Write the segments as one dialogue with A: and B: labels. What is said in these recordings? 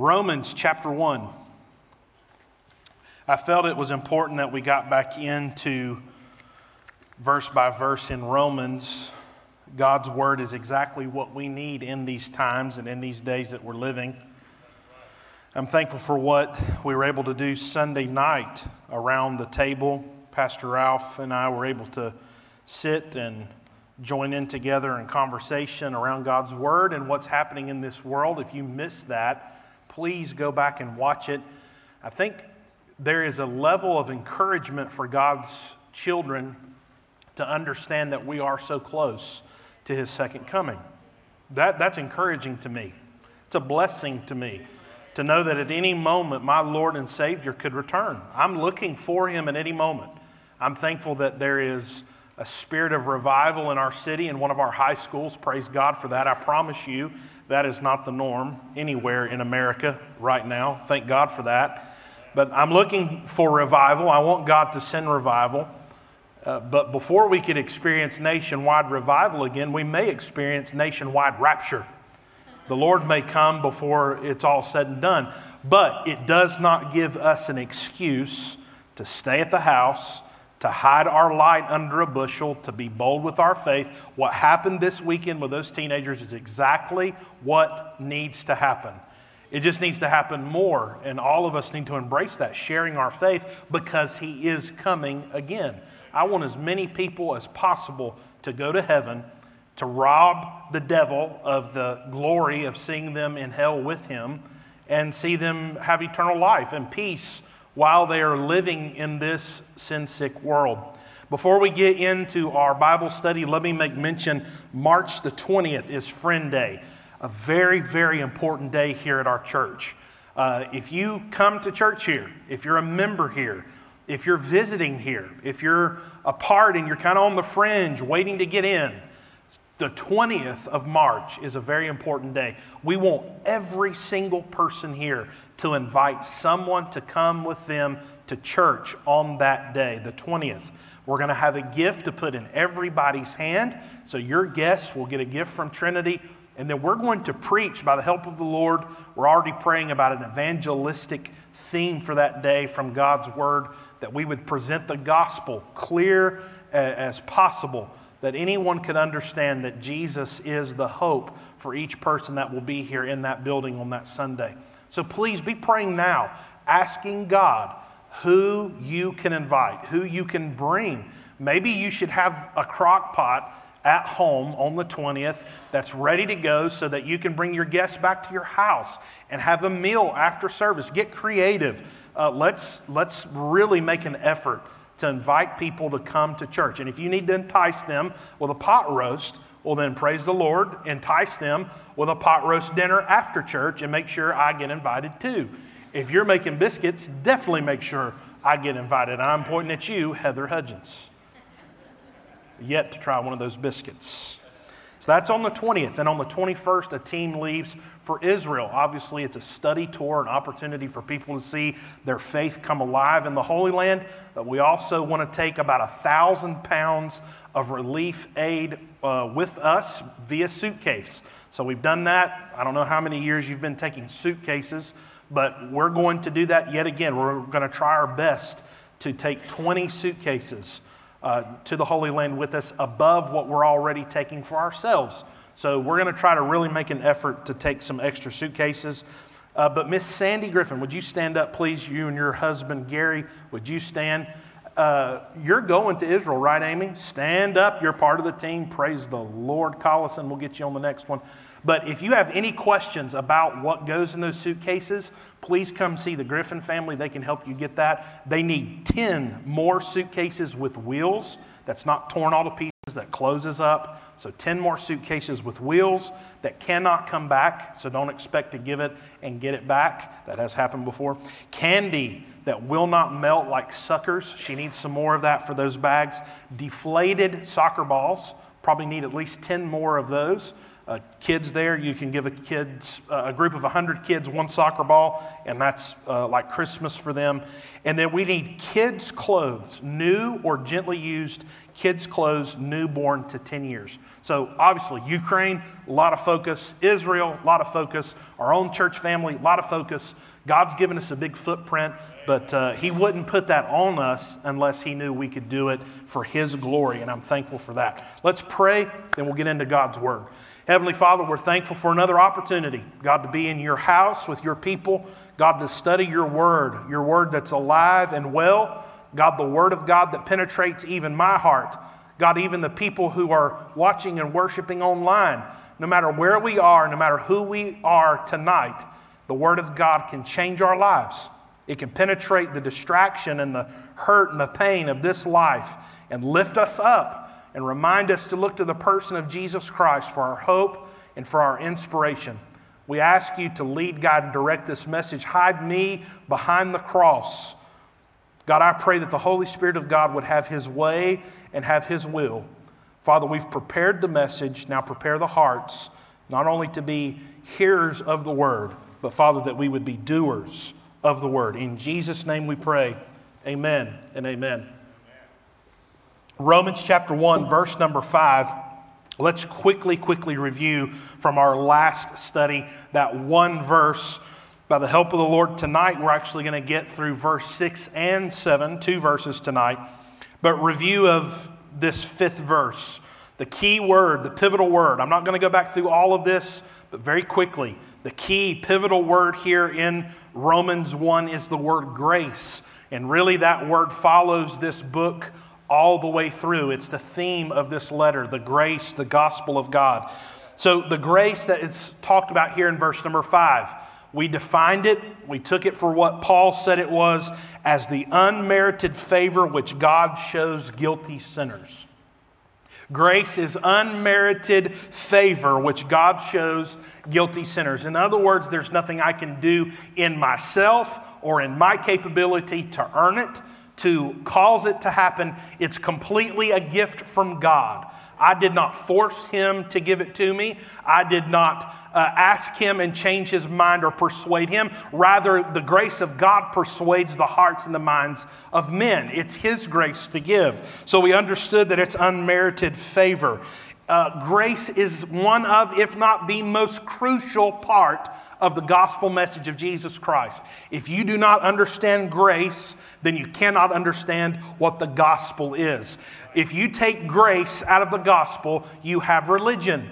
A: Romans chapter 1. I felt it was important that we got back into verse by verse in Romans. God's word is exactly what we need in these times and in these days that we're living. I'm thankful for what we were able to do Sunday night around the table. Pastor Ralph and I were able to sit and join in together in conversation around God's word and what's happening in this world. If you missed that, please go back and watch it. I think there is a level of encouragement for God's children to understand that we are so close to his second coming. That, that's encouraging to me. It's a blessing to me to know that at any moment my Lord and Savior could return. I'm looking for him at any moment. I'm thankful that there is a spirit of revival in our city in one of our high schools. Praise God for that. I promise you, that is not the norm anywhere in America right now. Thank God for that. But I'm looking for revival. I want God to send revival. Uh, but before we could experience nationwide revival again, we may experience nationwide rapture. The Lord may come before it's all said and done. But it does not give us an excuse to stay at the house to hide our light under a bushel, to be bold with our faith. What happened this weekend with those teenagers is exactly what needs to happen. It just needs to happen more, and all of us need to embrace that, sharing our faith because He is coming again. I want as many people as possible to go to heaven, to rob the devil of the glory of seeing them in hell with Him, and see them have eternal life and peace while they are living in this sin sick world. Before we get into our Bible study, let me make mention March the 20th is Friend Day, a very, very important day here at our church. Uh, if you come to church here, if you're a member here, if you're visiting here, if you're a part and you're kind of on the fringe waiting to get in, the 20th of March is a very important day. We want every single person here to invite someone to come with them to church on that day, the 20th. We're going to have a gift to put in everybody's hand. So your guests will get a gift from Trinity. And then we're going to preach by the help of the Lord. We're already praying about an evangelistic theme for that day from God's Word, that we would present the gospel clear as possible that anyone could understand that Jesus is the hope for each person that will be here in that building on that Sunday. So please be praying now, asking God who you can invite, who you can bring. Maybe you should have a crock pot at home on the 20th that's ready to go so that you can bring your guests back to your house and have a meal after service. Get creative. Uh, let's, let's really make an effort to invite people to come to church. And if you need to entice them with a pot roast, well, then praise the Lord, entice them with a pot roast dinner after church and make sure I get invited too. If you're making biscuits, definitely make sure I get invited. And I'm pointing at you, Heather Hudgens. Yet to try one of those biscuits. So that's on the 20th. And on the 21st, a team leaves for Israel. Obviously, it's a study tour, an opportunity for people to see their faith come alive in the Holy Land. But we also want to take about a thousand pounds of relief aid uh, with us via suitcase. So we've done that. I don't know how many years you've been taking suitcases, but we're going to do that yet again. We're going to try our best to take 20 suitcases uh, to the Holy Land with us above what we're already taking for ourselves. So we're going to try to really make an effort to take some extra suitcases. Uh, but Miss Sandy Griffin, would you stand up, please? You and your husband Gary, would you stand? Uh, you're going to Israel, right, Amy? Stand up. You're part of the team. Praise the Lord. Collison, we'll get you on the next one. But if you have any questions about what goes in those suitcases, please come see the Griffin family. They can help you get that. They need 10 more suitcases with wheels that's not torn all to pieces, that closes up. So 10 more suitcases with wheels that cannot come back. So don't expect to give it and get it back. That has happened before. Candy that will not melt like suckers. She needs some more of that for those bags. Deflated soccer balls. Probably need at least 10 more of those uh, kids there. You can give a kids uh, a group of 100 kids one soccer ball, and that's uh, like Christmas for them. And then we need kids' clothes, new or gently used kids' clothes newborn to 10 years. So, obviously, Ukraine, a lot of focus. Israel, a lot of focus. Our own church family, a lot of focus. God's given us a big footprint, but uh, He wouldn't put that on us unless He knew we could do it for His glory, and I'm thankful for that. Let's pray, then we'll get into God's Word. Heavenly Father, we're thankful for another opportunity, God, to be in your house with your people, God, to study your word, your word that's alive and well, God, the word of God that penetrates even my heart, God, even the people who are watching and worshiping online, no matter where we are, no matter who we are tonight, the word of God can change our lives. It can penetrate the distraction and the hurt and the pain of this life and lift us up and remind us to look to the person of Jesus Christ for our hope and for our inspiration. We ask you to lead, God, and direct this message. Hide me behind the cross. God, I pray that the Holy Spirit of God would have his way and have his will. Father, we've prepared the message. Now prepare the hearts, not only to be hearers of the word, but Father, that we would be doers of the word. In Jesus' name we pray. Amen and amen. Romans chapter 1, verse number 5. Let's quickly, quickly review from our last study that one verse. By the help of the Lord tonight, we're actually going to get through verse 6 and 7, two verses tonight. But review of this fifth verse, the key word, the pivotal word. I'm not going to go back through all of this, but very quickly, the key pivotal word here in Romans 1 is the word grace. And really, that word follows this book all the way through. It's the theme of this letter the grace, the gospel of God. So, the grace that is talked about here in verse number five, we defined it, we took it for what Paul said it was as the unmerited favor which God shows guilty sinners. Grace is unmerited favor which God shows guilty sinners. In other words, there's nothing I can do in myself or in my capability to earn it to cause it to happen. It's completely a gift from God. I did not force him to give it to me. I did not uh, ask him and change his mind or persuade him. Rather, the grace of God persuades the hearts and the minds of men. It's his grace to give. So we understood that it's unmerited favor. Uh, grace is one of, if not the most crucial part of the gospel message of Jesus Christ. If you do not understand grace, then you cannot understand what the gospel is. If you take grace out of the gospel, you have religion,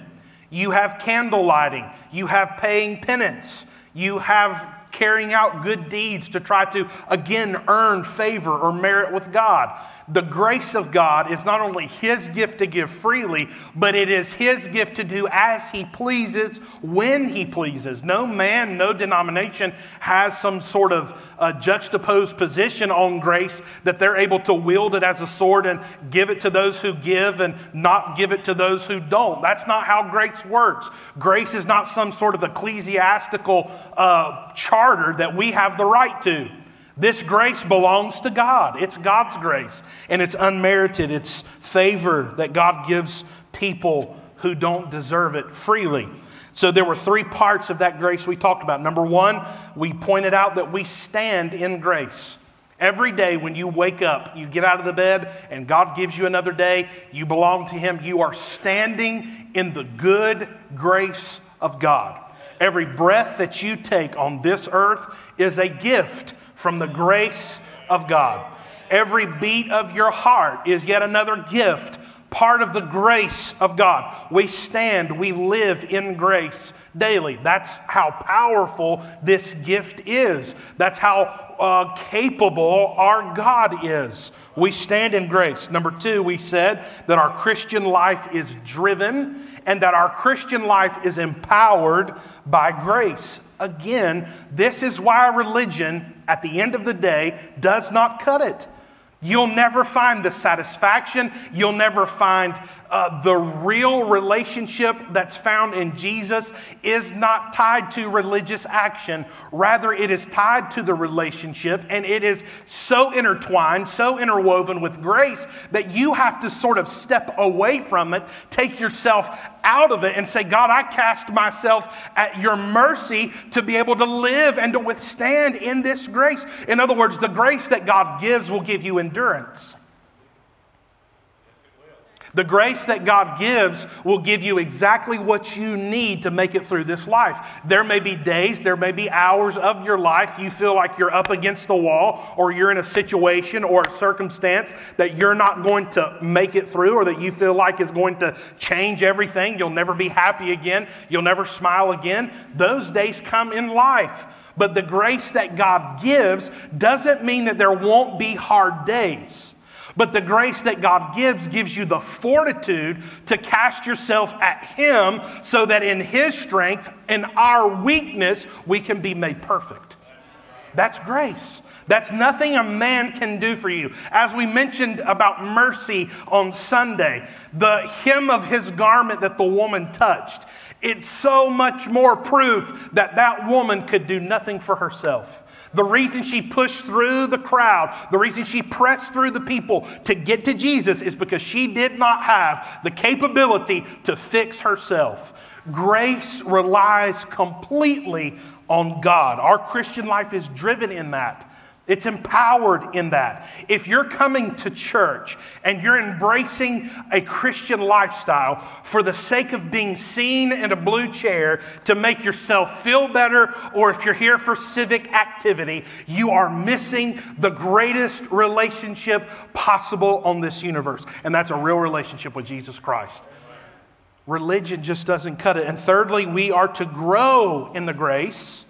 A: you have candle lighting, you have paying penance, you have carrying out good deeds to try to again earn favor or merit with God. The grace of God is not only His gift to give freely, but it is His gift to do as He pleases when He pleases. No man, no denomination has some sort of uh, juxtaposed position on grace that they're able to wield it as a sword and give it to those who give and not give it to those who don't. That's not how grace works. Grace is not some sort of ecclesiastical uh, charter that we have the right to. This grace belongs to God. It's God's grace, and it's unmerited. It's favor that God gives people who don't deserve it freely. So there were three parts of that grace we talked about. Number one, we pointed out that we stand in grace. Every day when you wake up, you get out of the bed, and God gives you another day, you belong to Him. You are standing in the good grace of God. Every breath that you take on this earth is a gift from the grace of God. Every beat of your heart is yet another gift, part of the grace of God. We stand, we live in grace daily. That's how powerful this gift is. That's how uh, capable our God is. We stand in grace. Number two, we said that our Christian life is driven and that our Christian life is empowered by grace. Again, this is why religion, at the end of the day, does not cut it. You'll never find the satisfaction. You'll never find uh, the real relationship that's found in Jesus is not tied to religious action. Rather, it is tied to the relationship, and it is so intertwined, so interwoven with grace that you have to sort of step away from it, take yourself out of it, and say, God, I cast myself at your mercy to be able to live and to withstand in this grace. In other words, the grace that God gives will give you endurance. The grace that God gives will give you exactly what you need to make it through this life. There may be days, there may be hours of your life you feel like you're up against the wall or you're in a situation or a circumstance that you're not going to make it through or that you feel like is going to change everything. You'll never be happy again. You'll never smile again. Those days come in life. But the grace that God gives doesn't mean that there won't be hard days. But the grace that God gives gives you the fortitude to cast yourself at Him so that in His strength and our weakness, we can be made perfect. That's grace. That's nothing a man can do for you. As we mentioned about mercy on Sunday, the hem of his garment that the woman touched, it's so much more proof that that woman could do nothing for herself. The reason she pushed through the crowd, the reason she pressed through the people to get to Jesus is because she did not have the capability to fix herself. Grace relies completely on God. Our Christian life is driven in that. It's empowered in that. If you're coming to church and you're embracing a Christian lifestyle for the sake of being seen in a blue chair to make yourself feel better, or if you're here for civic activity, you are missing the greatest relationship possible on this universe. And that's a real relationship with Jesus Christ. Religion just doesn't cut it. And thirdly, we are to grow in the grace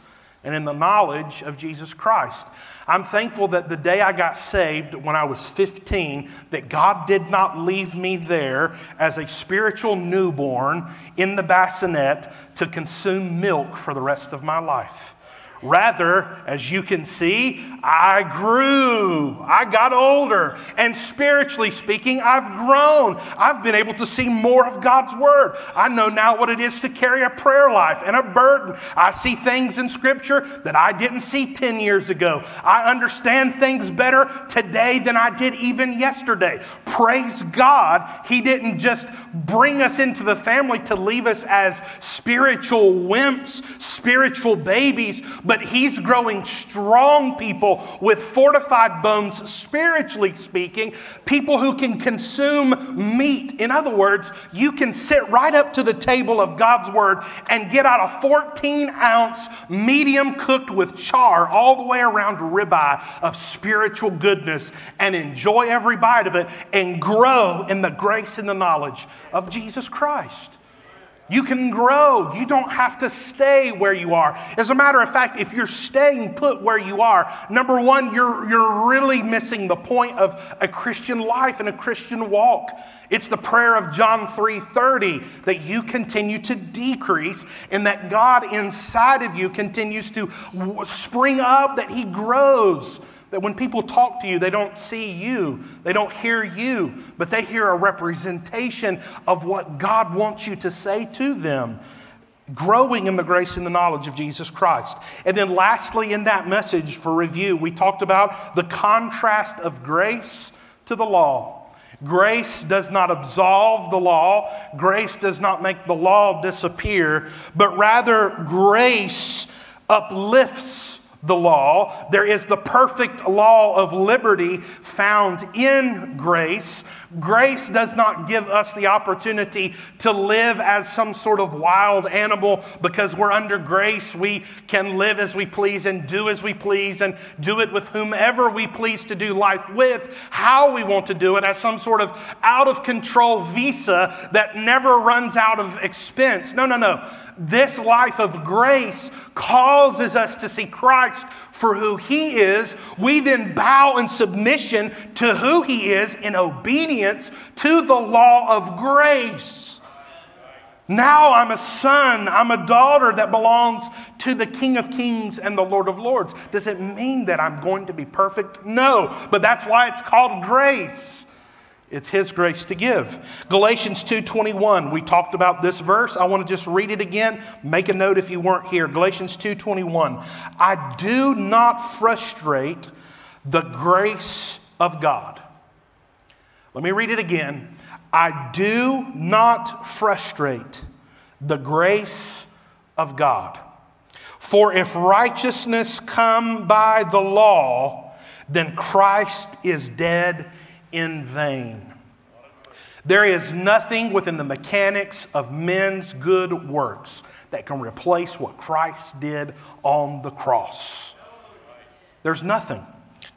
A: and in the knowledge of Jesus Christ. I'm thankful that the day I got saved when I was 15, that God did not leave me there as a spiritual newborn in the bassinet to consume milk for the rest of my life. Rather, as you can see, I grew. I got older. And spiritually speaking, I've grown. I've been able to see more of God's Word. I know now what it is to carry a prayer life and a burden. I see things in Scripture that I didn't see 10 years ago. I understand things better today than I did even yesterday. Praise God, He didn't just bring us into the family to leave us as spiritual wimps, spiritual babies but he's growing strong people with fortified bones, spiritually speaking, people who can consume meat. In other words, you can sit right up to the table of God's word and get out a 14 ounce medium cooked with char all the way around ribeye of spiritual goodness and enjoy every bite of it and grow in the grace and the knowledge of Jesus Christ. You can grow. You don't have to stay where you are. As a matter of fact, if you're staying put where you are, number one, you're, you're really missing the point of a Christian life and a Christian walk. It's the prayer of John 3:30 that you continue to decrease and that God inside of you continues to spring up, that He grows. That when people talk to you, they don't see you, they don't hear you, but they hear a representation of what God wants you to say to them. Growing in the grace and the knowledge of Jesus Christ. And then, lastly, in that message for review, we talked about the contrast of grace to the law. Grace does not absolve the law, grace does not make the law disappear, but rather, grace uplifts the law. There is the perfect law of liberty found in grace. Grace does not give us the opportunity to live as some sort of wild animal because we're under grace. We can live as we please and do as we please and do it with whomever we please to do life with, how we want to do it, as some sort of out of control visa that never runs out of expense. No, no, no. This life of grace causes us to see Christ for who he is. We then bow in submission to who he is in obedience to the law of grace. Now I'm a son, I'm a daughter that belongs to the King of Kings and the Lord of Lords. Does it mean that I'm going to be perfect? No, but that's why it's called grace. It's his grace to give. Galatians 2:21. We talked about this verse. I want to just read it again. Make a note if you weren't here. Galatians 2:21. I do not frustrate the grace of God. Let me read it again. I do not frustrate the grace of God. For if righteousness come by the law, then Christ is dead in vain. There is nothing within the mechanics of men's good works that can replace what Christ did on the cross. There's nothing.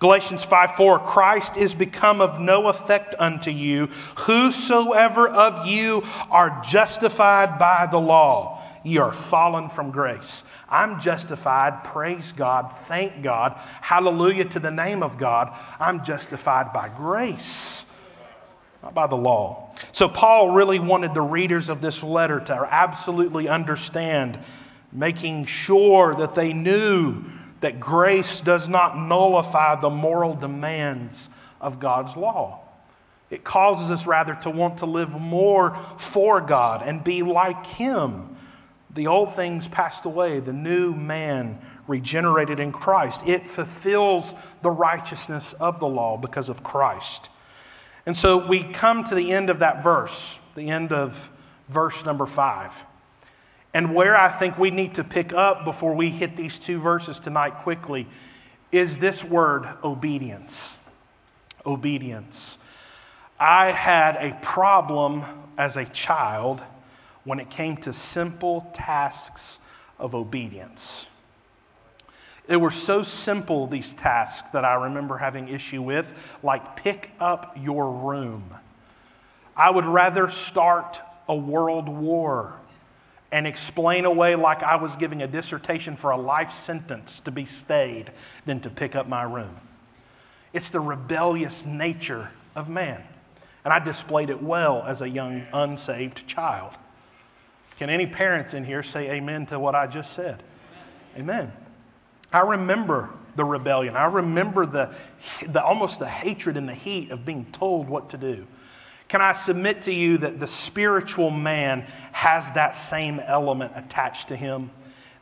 A: Galatians 5 4, Christ is become of no effect unto you, whosoever of you are justified by the law. Ye are fallen from grace. I'm justified. Praise God. Thank God. Hallelujah to the name of God. I'm justified by grace, not by the law. So, Paul really wanted the readers of this letter to absolutely understand, making sure that they knew that grace does not nullify the moral demands of God's law. It causes us rather to want to live more for God and be like Him. The old things passed away, the new man regenerated in Christ. It fulfills the righteousness of the law because of Christ. And so we come to the end of that verse, the end of verse number five. And where I think we need to pick up before we hit these two verses tonight quickly is this word obedience. Obedience. I had a problem as a child when it came to simple tasks of obedience. They were so simple, these tasks, that I remember having issue with, like pick up your room. I would rather start a world war and explain away like I was giving a dissertation for a life sentence to be stayed than to pick up my room. It's the rebellious nature of man. And I displayed it well as a young, unsaved child. Can any parents in here say amen to what I just said? Amen. I remember the rebellion. I remember the, the almost the hatred and the heat of being told what to do. Can I submit to you that the spiritual man has that same element attached to him?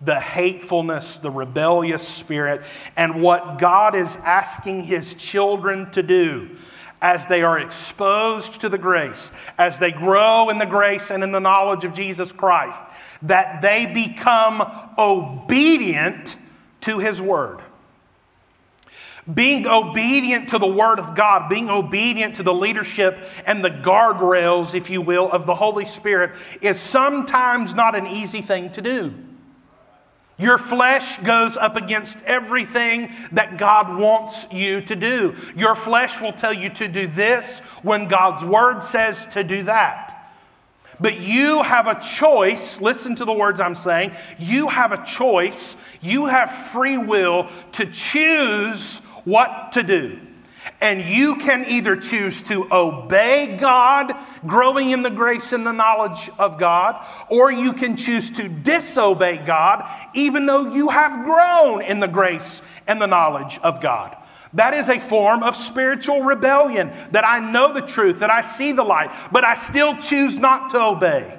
A: The hatefulness, the rebellious spirit, and what God is asking his children to do as they are exposed to the grace, as they grow in the grace and in the knowledge of Jesus Christ, that they become obedient to his word. Being obedient to the Word of God, being obedient to the leadership and the guardrails, if you will, of the Holy Spirit is sometimes not an easy thing to do. Your flesh goes up against everything that God wants you to do. Your flesh will tell you to do this when God's Word says to do that. But you have a choice. Listen to the words I'm saying. You have a choice. You have free will to choose what to do. And you can either choose to obey God, growing in the grace and the knowledge of God, or you can choose to disobey God, even though you have grown in the grace and the knowledge of God. That is a form of spiritual rebellion that I know the truth, that I see the light, but I still choose not to obey.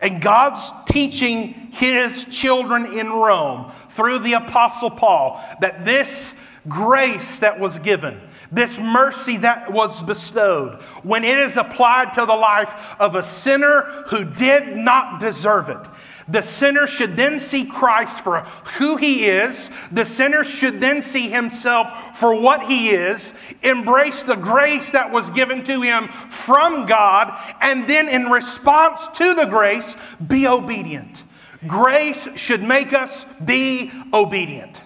A: And God's teaching his children in Rome through the Apostle Paul that this grace that was given, this mercy that was bestowed, when it is applied to the life of a sinner who did not deserve it, the sinner should then see Christ for who he is. The sinner should then see himself for what he is, embrace the grace that was given to him from God, and then in response to the grace, be obedient. Grace should make us be obedient,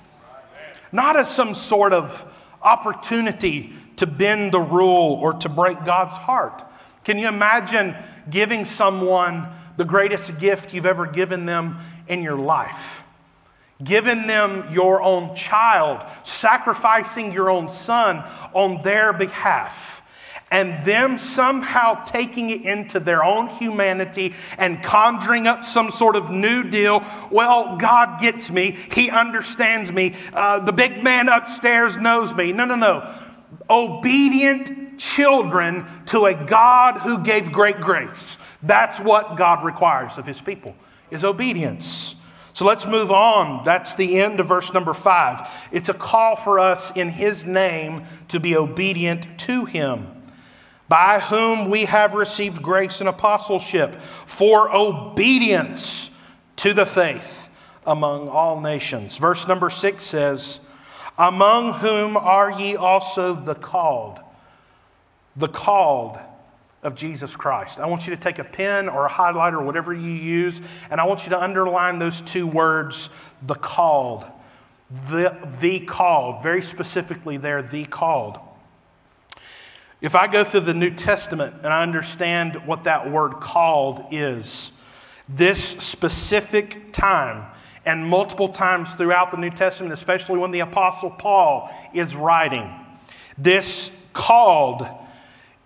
A: not as some sort of opportunity to bend the rule or to break God's heart. Can you imagine giving someone the greatest gift you've ever given them in your life. Giving them your own child, sacrificing your own son on their behalf and them somehow taking it into their own humanity and conjuring up some sort of new deal. Well, God gets me. He understands me. Uh, the big man upstairs knows me. No, no, no. Obedient children to a God who gave great grace. That's what God requires of his people is obedience. So let's move on. That's the end of verse number 5. It's a call for us in his name to be obedient to him by whom we have received grace and apostleship for obedience to the faith among all nations. Verse number 6 says, Among whom are ye also the called? The called of Jesus Christ. I want you to take a pen or a highlighter, whatever you use, and I want you to underline those two words, the called. The, the called, very specifically there, the called. If I go through the New Testament and I understand what that word called is, this specific time, and multiple times throughout the New Testament, especially when the Apostle Paul is writing, this called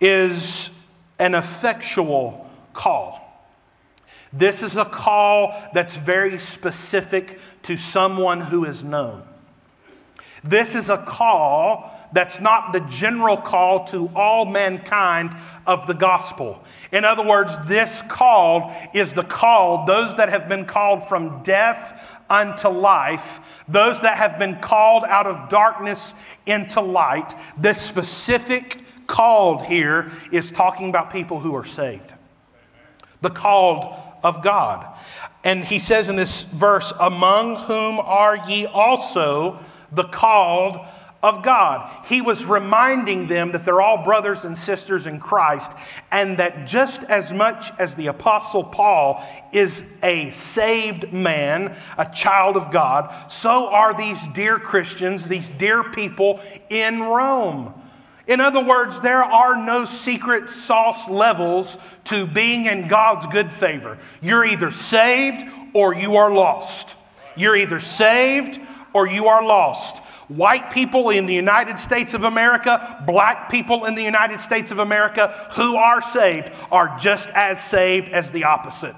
A: is an effectual call. This is a call that's very specific to someone who is known. This is a call that's not the general call to all mankind of the gospel. In other words, this call is the call, those that have been called from death unto life, those that have been called out of darkness into light. This specific called here is talking about people who are saved. The called of God. And he says in this verse, Among whom are ye also the called of God. He was reminding them that they're all brothers and sisters in Christ, and that just as much as the Apostle Paul is a saved man, a child of God, so are these dear Christians, these dear people in Rome. In other words, there are no secret sauce levels to being in God's good favor. You're either saved or you are lost. You're either saved or you are lost. White people in the United States of America, black people in the United States of America who are saved are just as saved as the opposite.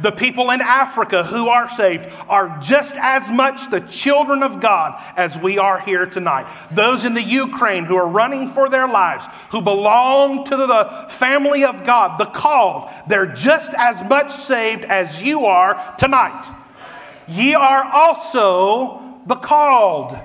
A: The people in Africa who are saved are just as much the children of God as we are here tonight. Those in the Ukraine who are running for their lives, who belong to the family of God, the called, they're just as much saved as you are tonight. Ye are also the called.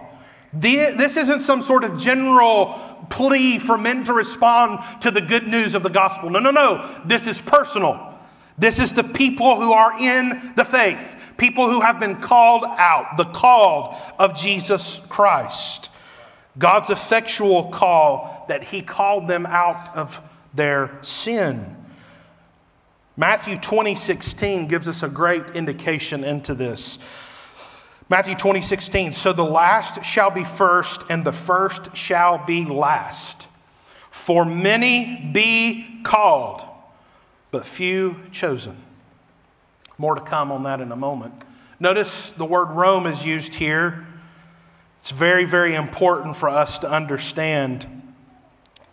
A: This isn't some sort of general plea for men to respond to the good news of the gospel. No, no, no. This is personal. This is the people who are in the faith, people who have been called out, the called of Jesus Christ. God's effectual call that he called them out of their sin. Matthew 20, 16 gives us a great indication into this. Matthew 20, 16. So the last shall be first, and the first shall be last. For many be called but few chosen. More to come on that in a moment. Notice the word Rome is used here. It's very, very important for us to understand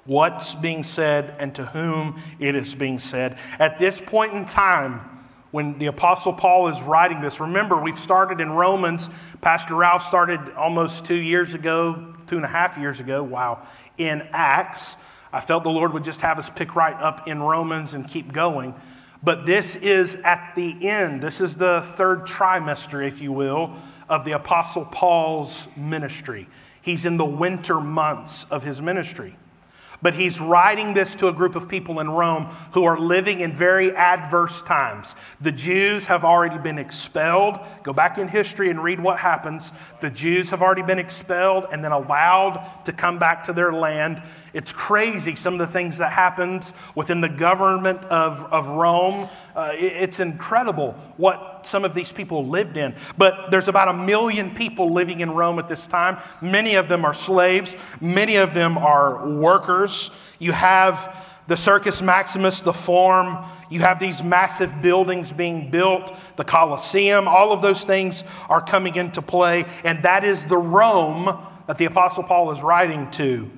A: what's being said and to whom it is being said. At this point in time, when the Apostle Paul is writing this, remember, we've started in Romans. Pastor Ralph started almost two years ago, two and a half years ago, wow, in Acts. I felt the Lord would just have us pick right up in Romans and keep going. But this is at the end. This is the third trimester, if you will, of the Apostle Paul's ministry. He's in the winter months of his ministry. But he's writing this to a group of people in Rome who are living in very adverse times. The Jews have already been expelled. Go back in history and read what happens. The Jews have already been expelled and then allowed to come back to their land. It's crazy some of the things that happens within the government of, of Rome. Uh, it's incredible what some of these people lived in. But there's about a million people living in Rome at this time. Many of them are slaves, many of them are workers. You have the Circus Maximus, the Forum, you have these massive buildings being built, the Colosseum, all of those things are coming into play. And that is the Rome that the Apostle Paul is writing to.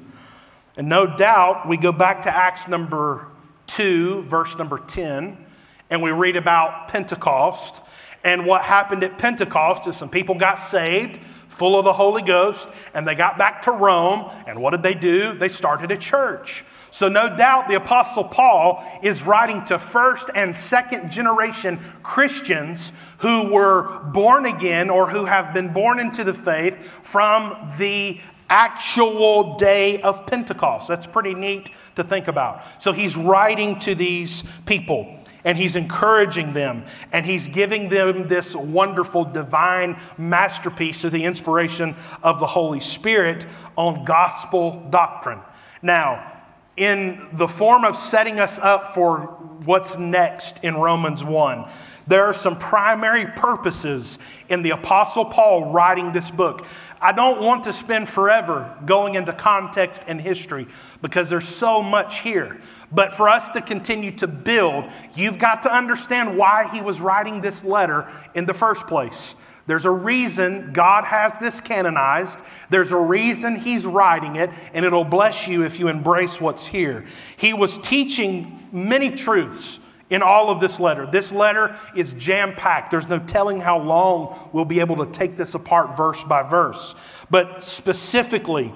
A: And no doubt, we go back to Acts number 2, verse number 10, and we read about Pentecost. And what happened at Pentecost is some people got saved, full of the Holy Ghost, and they got back to Rome. And what did they do? They started a church. So, no doubt, the Apostle Paul is writing to first and second generation Christians who were born again or who have been born into the faith from the actual day of Pentecost. That's pretty neat to think about. So he's writing to these people and he's encouraging them and he's giving them this wonderful divine masterpiece through the inspiration of the Holy Spirit on gospel doctrine. Now, in the form of setting us up for what's next in Romans 1. There are some primary purposes in the Apostle Paul writing this book. I don't want to spend forever going into context and history because there's so much here. But for us to continue to build, you've got to understand why he was writing this letter in the first place. There's a reason God has this canonized. There's a reason He's writing it, and it'll bless you if you embrace what's here. He was teaching many truths in all of this letter. This letter is jam packed. There's no telling how long we'll be able to take this apart verse by verse. But specifically,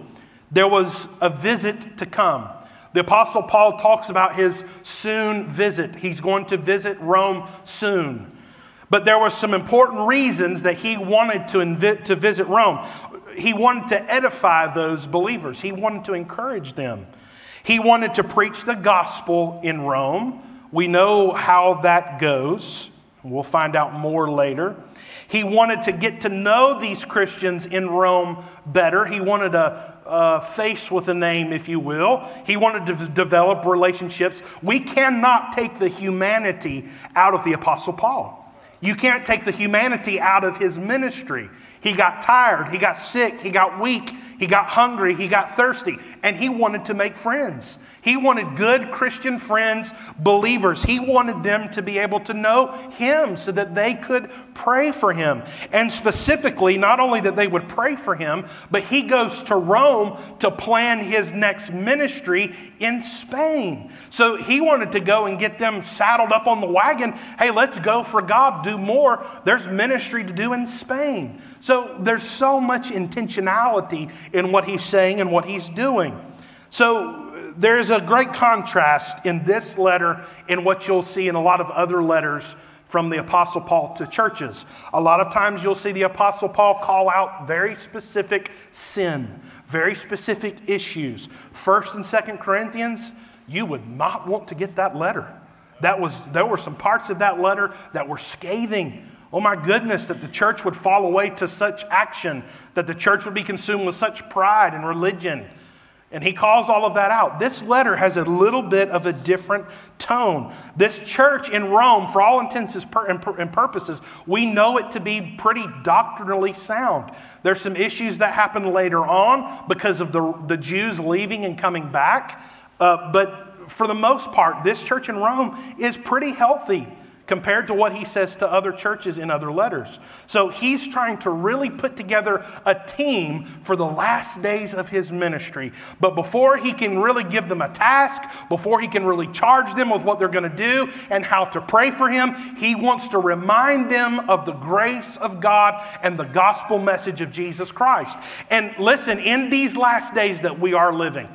A: there was a visit to come. The Apostle Paul talks about his soon visit. He's going to visit Rome soon. But there were some important reasons that he wanted to, invi- to visit Rome. He wanted to edify those believers, he wanted to encourage them. He wanted to preach the gospel in Rome. We know how that goes. We'll find out more later. He wanted to get to know these Christians in Rome better. He wanted a, a face with a name, if you will. He wanted to develop relationships. We cannot take the humanity out of the Apostle Paul. You can't take the humanity out of his ministry. He got tired, he got sick, he got weak, he got hungry, he got thirsty, and he wanted to make friends. He wanted good Christian friends, believers. He wanted them to be able to know him so that they could pray for him. And specifically, not only that they would pray for him, but he goes to Rome to plan his next ministry in Spain. So he wanted to go and get them saddled up on the wagon. Hey, let's go for God, do more. There's ministry to do in Spain. So there's so much intentionality in what he's saying and what he's doing. So there's a great contrast in this letter and what you'll see in a lot of other letters from the Apostle Paul to churches. A lot of times you'll see the Apostle Paul call out very specific sin, very specific issues. First and Second Corinthians, you would not want to get that letter. That was, there were some parts of that letter that were scathing. Oh my goodness, that the church would fall away to such action, that the church would be consumed with such pride and religion. And he calls all of that out. This letter has a little bit of a different tone. This church in Rome, for all intents and purposes, we know it to be pretty doctrinally sound. There's some issues that happen later on because of the, the Jews leaving and coming back. Uh, but for the most part, this church in Rome is pretty healthy compared to what he says to other churches in other letters. So he's trying to really put together a team for the last days of his ministry. But before he can really give them a task, before he can really charge them with what they're going to do and how to pray for him, he wants to remind them of the grace of God and the gospel message of Jesus Christ. And listen, in these last days that we are living,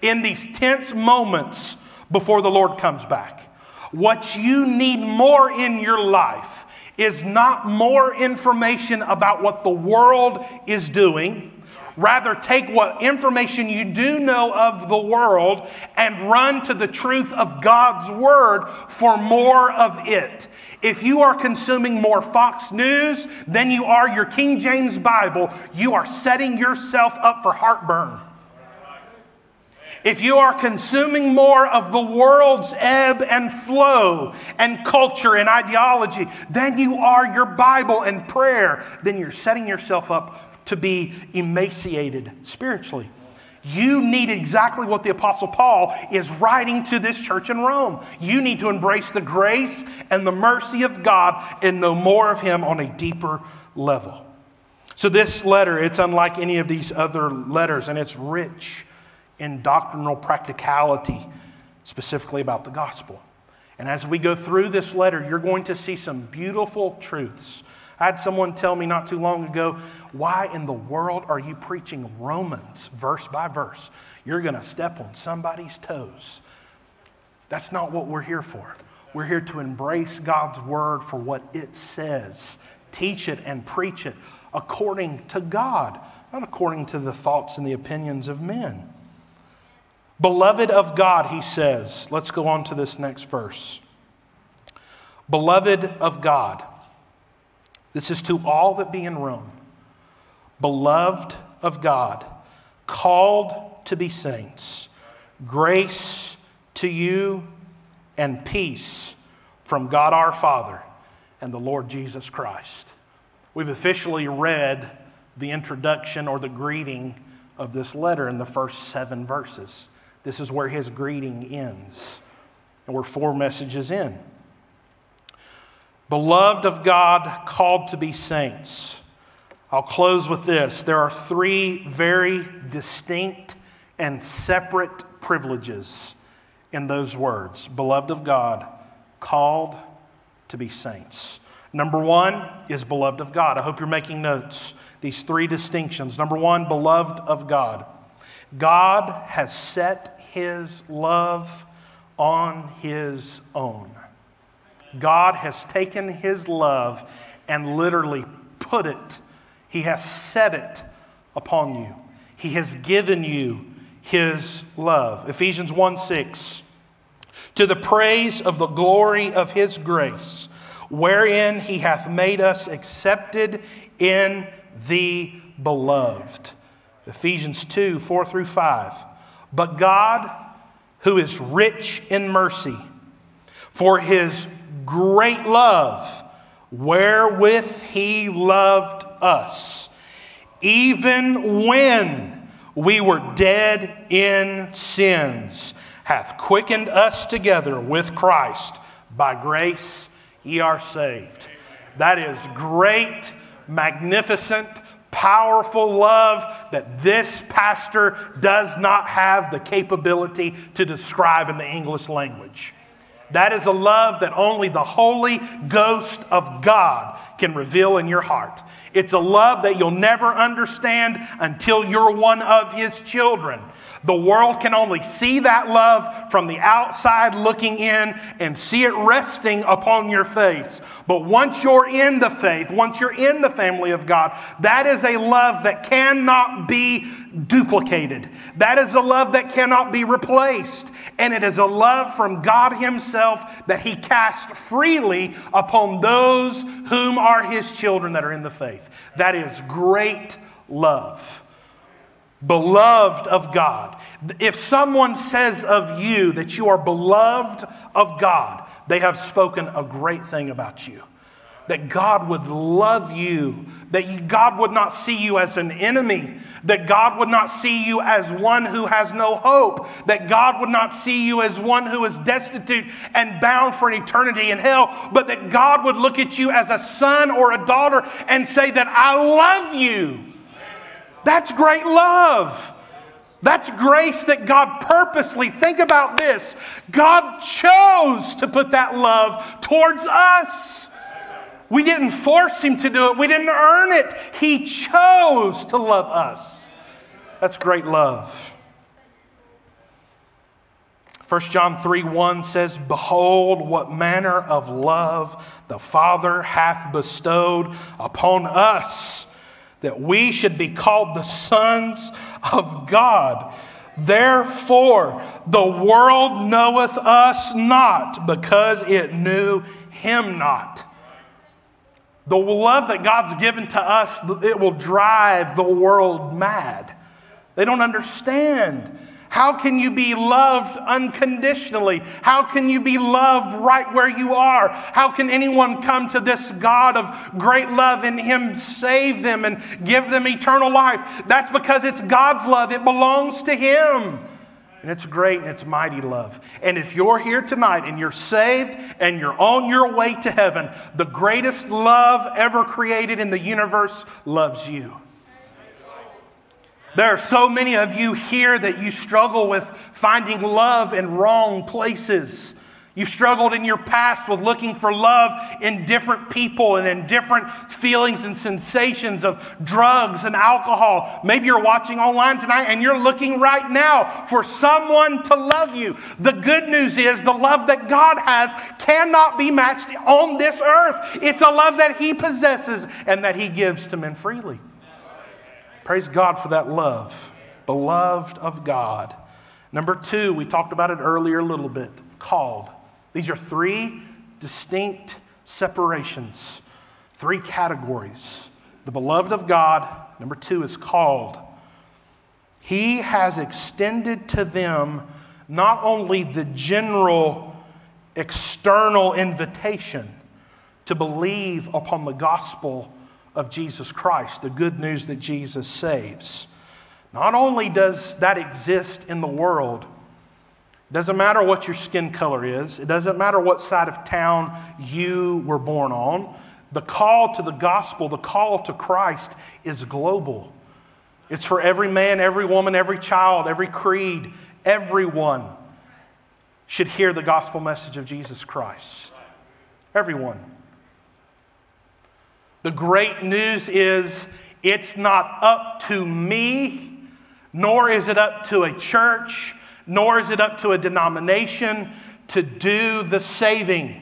A: in these tense moments before the Lord comes back, what you need more in your life is not more information about what the world is doing. Rather, take what information you do know of the world and run to the truth of God's Word for more of it. If you are consuming more Fox News than you are your King James Bible, you are setting yourself up for heartburn. If you are consuming more of the world's ebb and flow and culture and ideology than you are your Bible and prayer, then you're setting yourself up to be emaciated spiritually. You need exactly what the Apostle Paul is writing to this church in Rome. You need to embrace the grace and the mercy of God and know more of Him on a deeper level. So, this letter, it's unlike any of these other letters, and it's rich in doctrinal practicality, specifically about the gospel. And as we go through this letter, you're going to see some beautiful truths. I had someone tell me not too long ago, why in the world are you preaching Romans verse by verse? You're going to step on somebody's toes. That's not what we're here for. We're here to embrace God's word for what it says, teach it and preach it according to God, not according to the thoughts and the opinions of men. Beloved of God, he says. Let's go on to this next verse. Beloved of God. This is to all that be in Rome. Beloved of God, called to be saints, Grace to you and peace from God our Father and the Lord Jesus Christ. We've officially read the introduction or the greeting of this letter in the first seven verses. This is where his greeting ends. And we're four messages in. Beloved of God, called to be saints. I'll close with this. There are three very distinct and separate privileges in those words. Beloved of God, called to be saints. Number one is beloved of God. I hope you're making notes. These three distinctions. Number one, beloved of God. God has set his love on his own. God has taken his love and literally put it, he has set it upon you. He has given you his love. Ephesians 1 6. To the praise of the glory of his grace, wherein he hath made us accepted in the beloved. Ephesians 2 4 through 5. But God, who is rich in mercy, for his great love, wherewith he loved us, even when we were dead in sins, hath quickened us together with Christ. By grace ye are saved. That is great, magnificent, powerful love that this pastor does not have the capability to describe in the English language. That is a love that only the Holy Ghost of God can reveal in your heart. It's a love that you'll never understand until you're one of His children. The world can only see that love from the outside looking in and see it resting upon your face. But once you're in the faith, once you're in the family of God, that is a love that cannot be duplicated. That is a love that cannot be replaced. And it is a love from God Himself that He cast freely upon those whom are His children that are in the faith. That is great love beloved of God. If someone says of you that you are beloved of God, they have spoken a great thing about you. That God would love you, that God would not see you as an enemy, that God would not see you as one who has no hope, that God would not see you as one who is destitute and bound for an eternity in hell, but that God would look at you as a son or a daughter and say that I love you. That's great love. That's grace that God purposely, think about this. God chose to put that love towards us. We didn't force Him to do it, we didn't earn it. He chose to love us. That's great love. 1 John 3 1 says, Behold, what manner of love the Father hath bestowed upon us that we should be called the sons of God. Therefore, the world knoweth us not because it knew him not. The love that God's given to us, it will drive the world mad. They don't understand. How can you be loved unconditionally? How can you be loved right where you are? How can anyone come to this God of great love and Him save them and give them eternal life? That's because it's God's love, it belongs to Him. And it's great and it's mighty love. And if you're here tonight and you're saved and you're on your way to heaven, the greatest love ever created in the universe loves you. There are so many of you here that you struggle with finding love in wrong places. You've struggled in your past with looking for love in different people and in different feelings and sensations of drugs and alcohol. Maybe you're watching online tonight and you're looking right now for someone to love you. The good news is the love that God has cannot be matched on this earth. It's a love that He possesses and that He gives to men freely. Praise God for that love. Beloved of God. Number two, we talked about it earlier a little bit called. These are three distinct separations, three categories. The beloved of God, number two, is called. He has extended to them not only the general external invitation to believe upon the gospel of Jesus Christ, the good news that Jesus saves. Not only does that exist in the world, it doesn't matter what your skin color is, it doesn't matter what side of town you were born on. The call to the gospel, the call to Christ is global. It's for every man, every woman, every child, every creed, everyone should hear the gospel message of Jesus Christ. Everyone. The great news is it's not up to me, nor is it up to a church, nor is it up to a denomination to do the saving.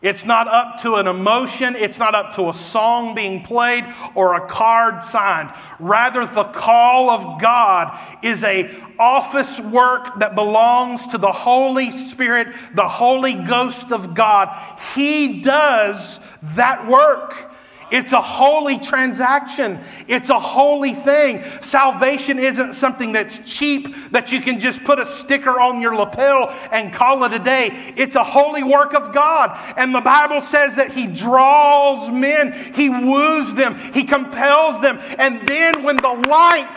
A: It's not up to an emotion. It's not up to a song being played or a card signed. Rather, the call of God is a office work that belongs to the Holy Spirit, the Holy Ghost of God. He does that work. It's a holy transaction. It's a holy thing. Salvation isn't something that's cheap that you can just put a sticker on your lapel and call it a day. It's a holy work of God. And the Bible says that He draws men, He woos them, He compels them. And then when the light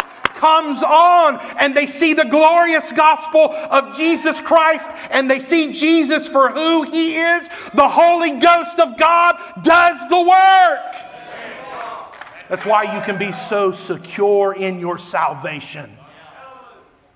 A: comes on and they see the glorious gospel of Jesus Christ and they see Jesus for who he is, the Holy Ghost of God does the work. That's why you can be so secure in your salvation.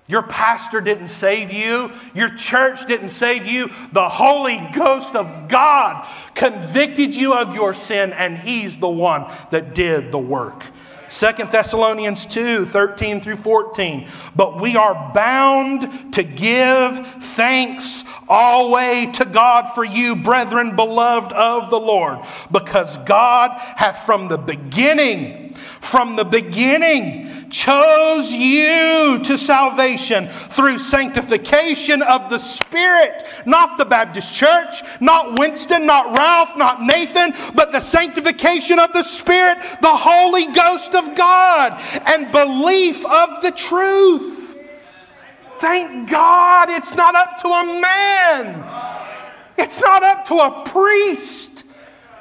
A: Your pastor didn't save you. Your church didn't save you. The Holy Ghost of God convicted you of your sin, and He's the one that did the work. Second Thessalonians 2 13 through 14. But we are bound to give thanks always to God for you, brethren, beloved of the Lord, because God hath from the beginning, from the beginning, chose you to salvation through sanctification of the Spirit. Not the Baptist church, not Winston, not Ralph, not Nathan, but the sanctification of the Spirit, the Holy Ghost of God, and belief of the truth. Thank God it's not up to a man. It's not up to a priest.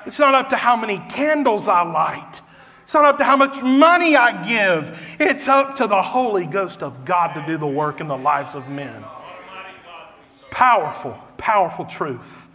A: It's not up to how many candles I light. It's not up to how much money I give. It's up to the Holy Ghost of God to do the work in the lives of men. Powerful, powerful truth.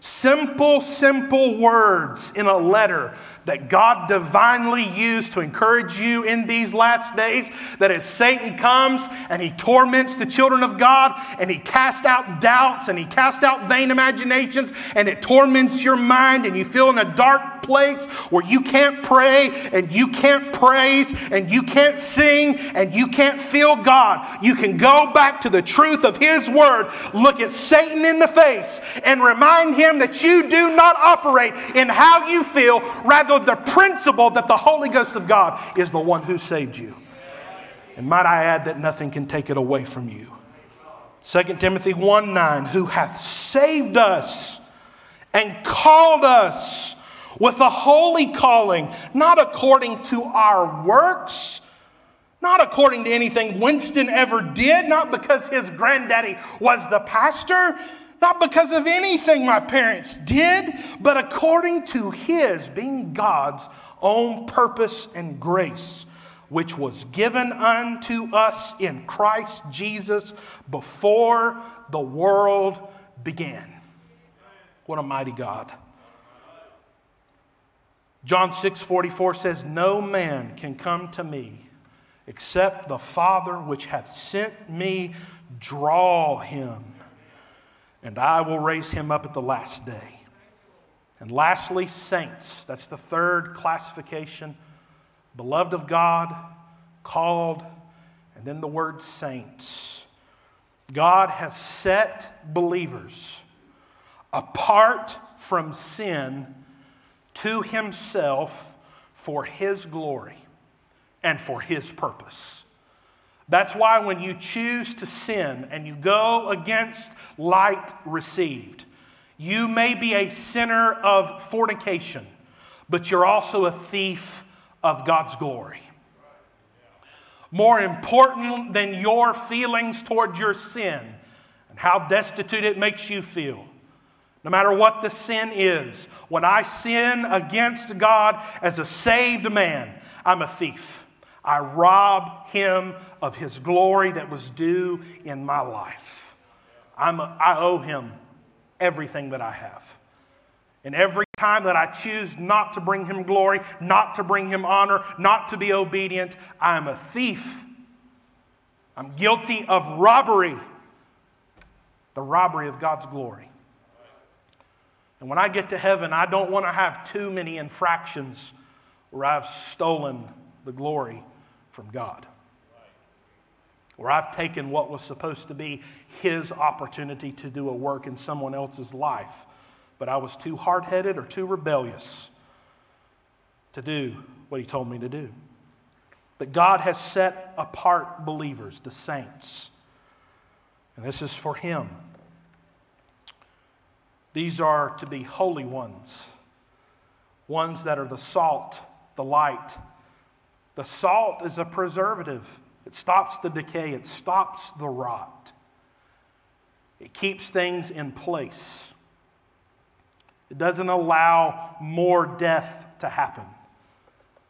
A: Simple, simple words in a letter that God divinely used to encourage you in these last days. That as Satan comes and he torments the children of God and he casts out doubts and he casts out vain imaginations and it torments your mind and you feel in a dark place where you can't pray and you can't praise and you can't sing and you can't feel God. You can go back to the truth of His Word, look at Satan in the face, and remind him that you do not operate in how you feel, rather, the principle that the Holy Ghost of God is the one who saved you. And might I add that nothing can take it away from you. 2 Timothy 1 9, who hath saved us and called us with a holy calling, not according to our works, not according to anything Winston ever did, not because his granddaddy was the pastor, not because of anything my parents did, but according to his, being God's own purpose and grace, which was given unto us in Christ Jesus before the world began. What a mighty God. John 6 44 says, No man can come to me except the Father which hath sent me draw him, and I will raise him up at the last day. And lastly, saints. That's the third classification. Beloved of God, called, and then the word saints. God has set believers apart from sin to himself for his glory and for his purpose. That's why when you choose to sin and you go against light received, you may be a sinner of fornication, but you're also a thief of God's glory. more important than your feelings toward your sin and how destitute it makes you feel. No matter what the sin is, when I sin against God as a saved man, I'm a thief. I rob him of his glory that was due in my life. I'm a, I owe him everything that I have. And every time that I choose not to bring him glory, not to bring him honor, not to be obedient, I am a thief. I'm guilty of robbery, the robbery of God's glory. And when I get to heaven, I don't want to have too many infractions where I've stolen the glory from God. Where I've taken what was supposed to be His opportunity to do a work in someone else's life, but I was too hard headed or too rebellious to do what He told me to do. But God has set apart believers, the saints, and this is for Him. These are to be holy ones, ones that are the salt, the light. The salt is a preservative, it stops the decay, it stops the rot, it keeps things in place. It doesn't allow more death to happen.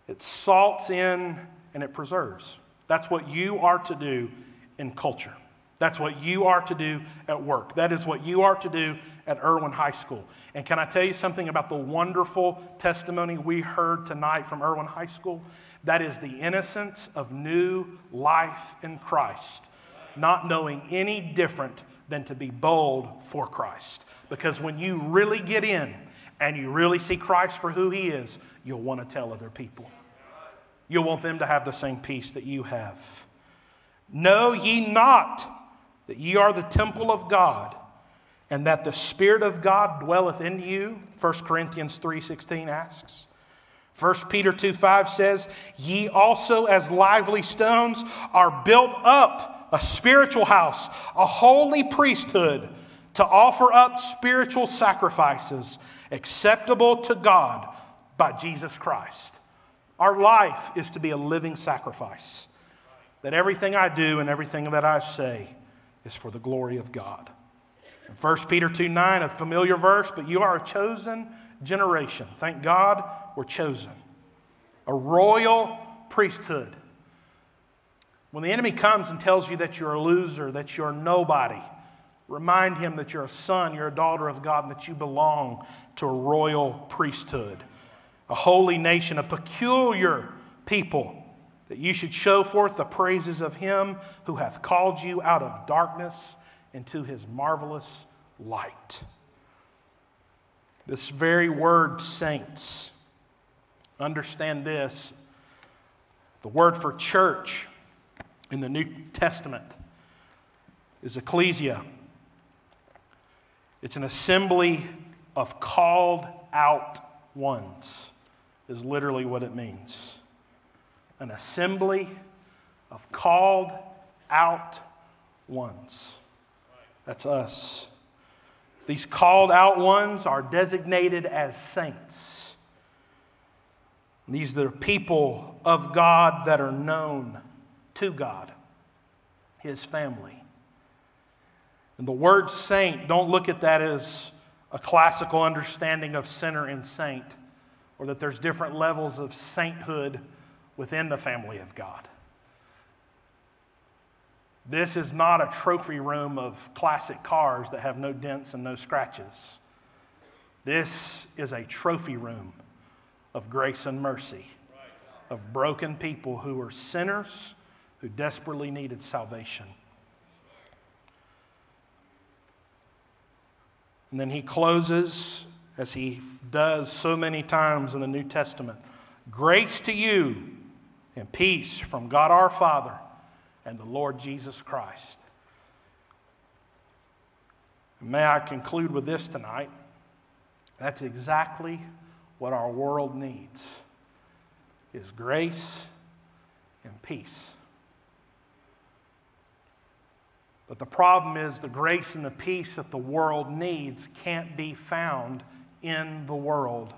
A: It salts in and it preserves. That's what you are to do in culture. That's what you are to do at work. That is what you are to do at Erwin High School. And can I tell you something about the wonderful testimony we heard tonight from Erwin High School? That is the innocence of new life in Christ, not knowing any different than to be bold for Christ. Because when you really get in and you really see Christ for who he is, you'll want to tell other people. You'll want them to have the same peace that you have. Know ye not that ye are the temple of God and that the spirit of God dwelleth in you 1 Corinthians 3:16 asks 1 Peter 2 5 says, Ye also, as lively stones, are built up a spiritual house, a holy priesthood, to offer up spiritual sacrifices acceptable to God by Jesus Christ. Our life is to be a living sacrifice. That everything I do and everything that I say is for the glory of God. 1 Peter 2 9, a familiar verse, but you are a chosen generation. Thank God we're chosen. A royal priesthood. When the enemy comes and tells you that you're a loser, that you're nobody, remind him that you're a son, you're a daughter of God, and that you belong to a royal priesthood, a holy nation, a peculiar people, that you should show forth the praises of him who hath called you out of darkness into his marvelous light. This very word, saints, understand this. The word for church in the New Testament is ecclesia. It's an assembly of called out ones, is literally what it means. An assembly of called out ones. That's us. These called out ones are designated as saints. These are people of God that are known to God, His family. And the word saint, don't look at that as a classical understanding of sinner and saint, or that there's different levels of sainthood within the family of God. This is not a trophy room of classic cars that have no dents and no scratches. This is a trophy room of grace and mercy, of broken people who were sinners who desperately needed salvation. And then he closes, as he does so many times in the New Testament grace to you and peace from God our Father and the Lord Jesus Christ. May I conclude with this tonight? That's exactly what our world needs is grace and peace. But the problem is the grace and the peace that the world needs can't be found in the world.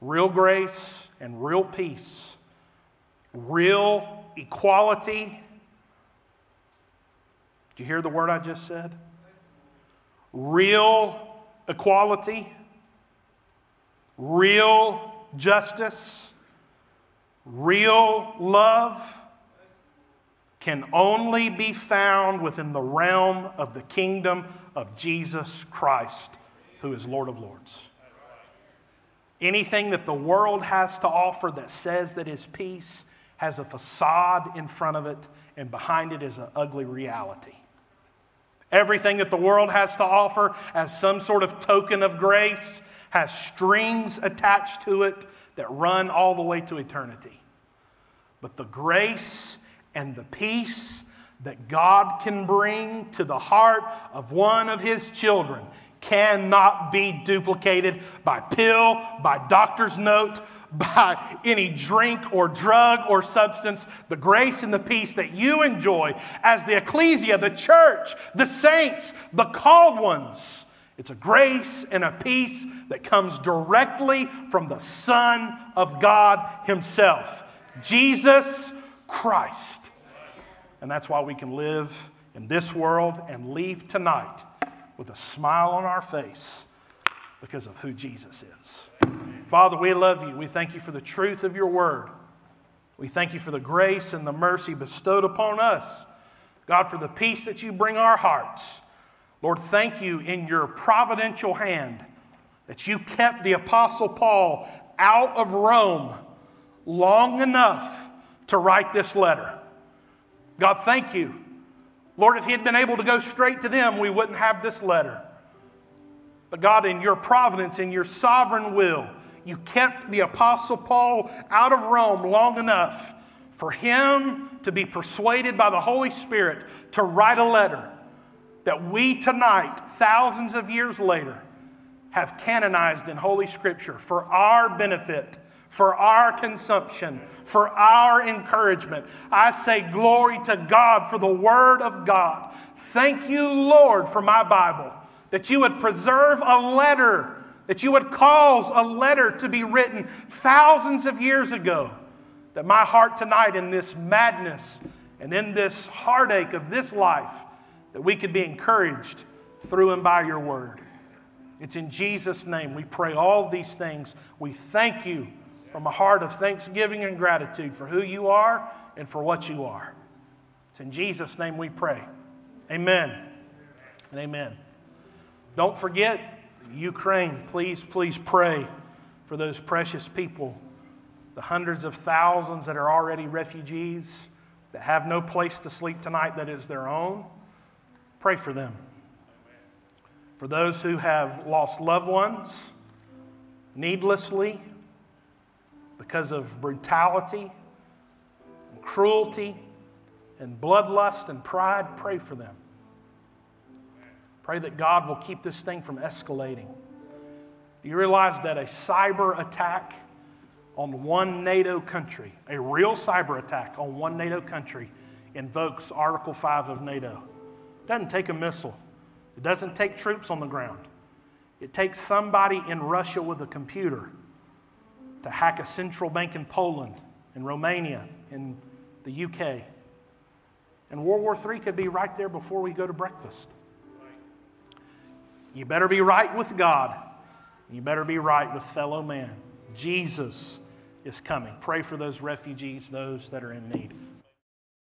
A: Real grace and real peace real equality. Did you hear the word I just said? Real equality, real justice, real love can only be found within the realm of the kingdom of Jesus Christ, who is Lord of Lords. Anything that the world has to offer that says that is peace has a facade in front of it, and behind it is an ugly reality. Everything that the world has to offer as some sort of token of grace has strings attached to it that run all the way to eternity. But the grace and the peace that God can bring to the heart of one of his children cannot be duplicated by pill, by doctor's note, by any drink or drug or substance. The grace and the peace that you enjoy as the ecclesia, the church, the saints, the called ones. It's a grace and a peace that comes directly from the Son of God Himself, Jesus Christ. And that's why we can live in this world and leave tonight with a smile on our face because of who Jesus is. Father, we love you. We thank you for the truth of your word. We thank you for the grace and the mercy bestowed upon us. God, for the peace that you bring our hearts. Lord, thank you in your providential hand that you kept the Apostle Paul out of Rome long enough to write this letter. God, thank you Lord, if he had been able to go straight to them, we wouldn't have this letter. But God, in your providence, in your sovereign will, you kept the Apostle Paul out of Rome long enough for him to be persuaded by the Holy Spirit to write a letter that we tonight, thousands of years later, have canonized in Holy Scripture for our benefit for our consumption, for our encouragement. I say glory to God for the Word of God. Thank you, Lord, for my Bible, that you would preserve a letter, that you would cause a letter to be written thousands of years ago, that my heart tonight in this madness and in this heartache of this life, that we could be encouraged through and by your Word. It's in Jesus' name we pray all these things. We thank you from a heart of thanksgiving and gratitude for who you are and for what you are. It's in Jesus' name we pray. Amen and amen. Don't forget, Ukraine, please, please pray for those precious people, the hundreds of thousands that are already refugees, that have no place to sleep tonight that is their own. Pray for them. For those who have lost loved ones needlessly, because of brutality and cruelty and bloodlust and pride, pray for them. Pray that God will keep this thing from escalating. Do you realize that a cyber attack on one NATO country, a real cyber attack on one NATO country, invokes Article 5 of NATO? It doesn't take a missile, it doesn't take troops on the ground. It takes somebody in Russia with a computer to hack a central bank in Poland, in Romania, in the UK. And World War III could be right there before we go to breakfast. You better be right with God. You better be right with fellow man. Jesus is coming. Pray for those refugees, those that are in need.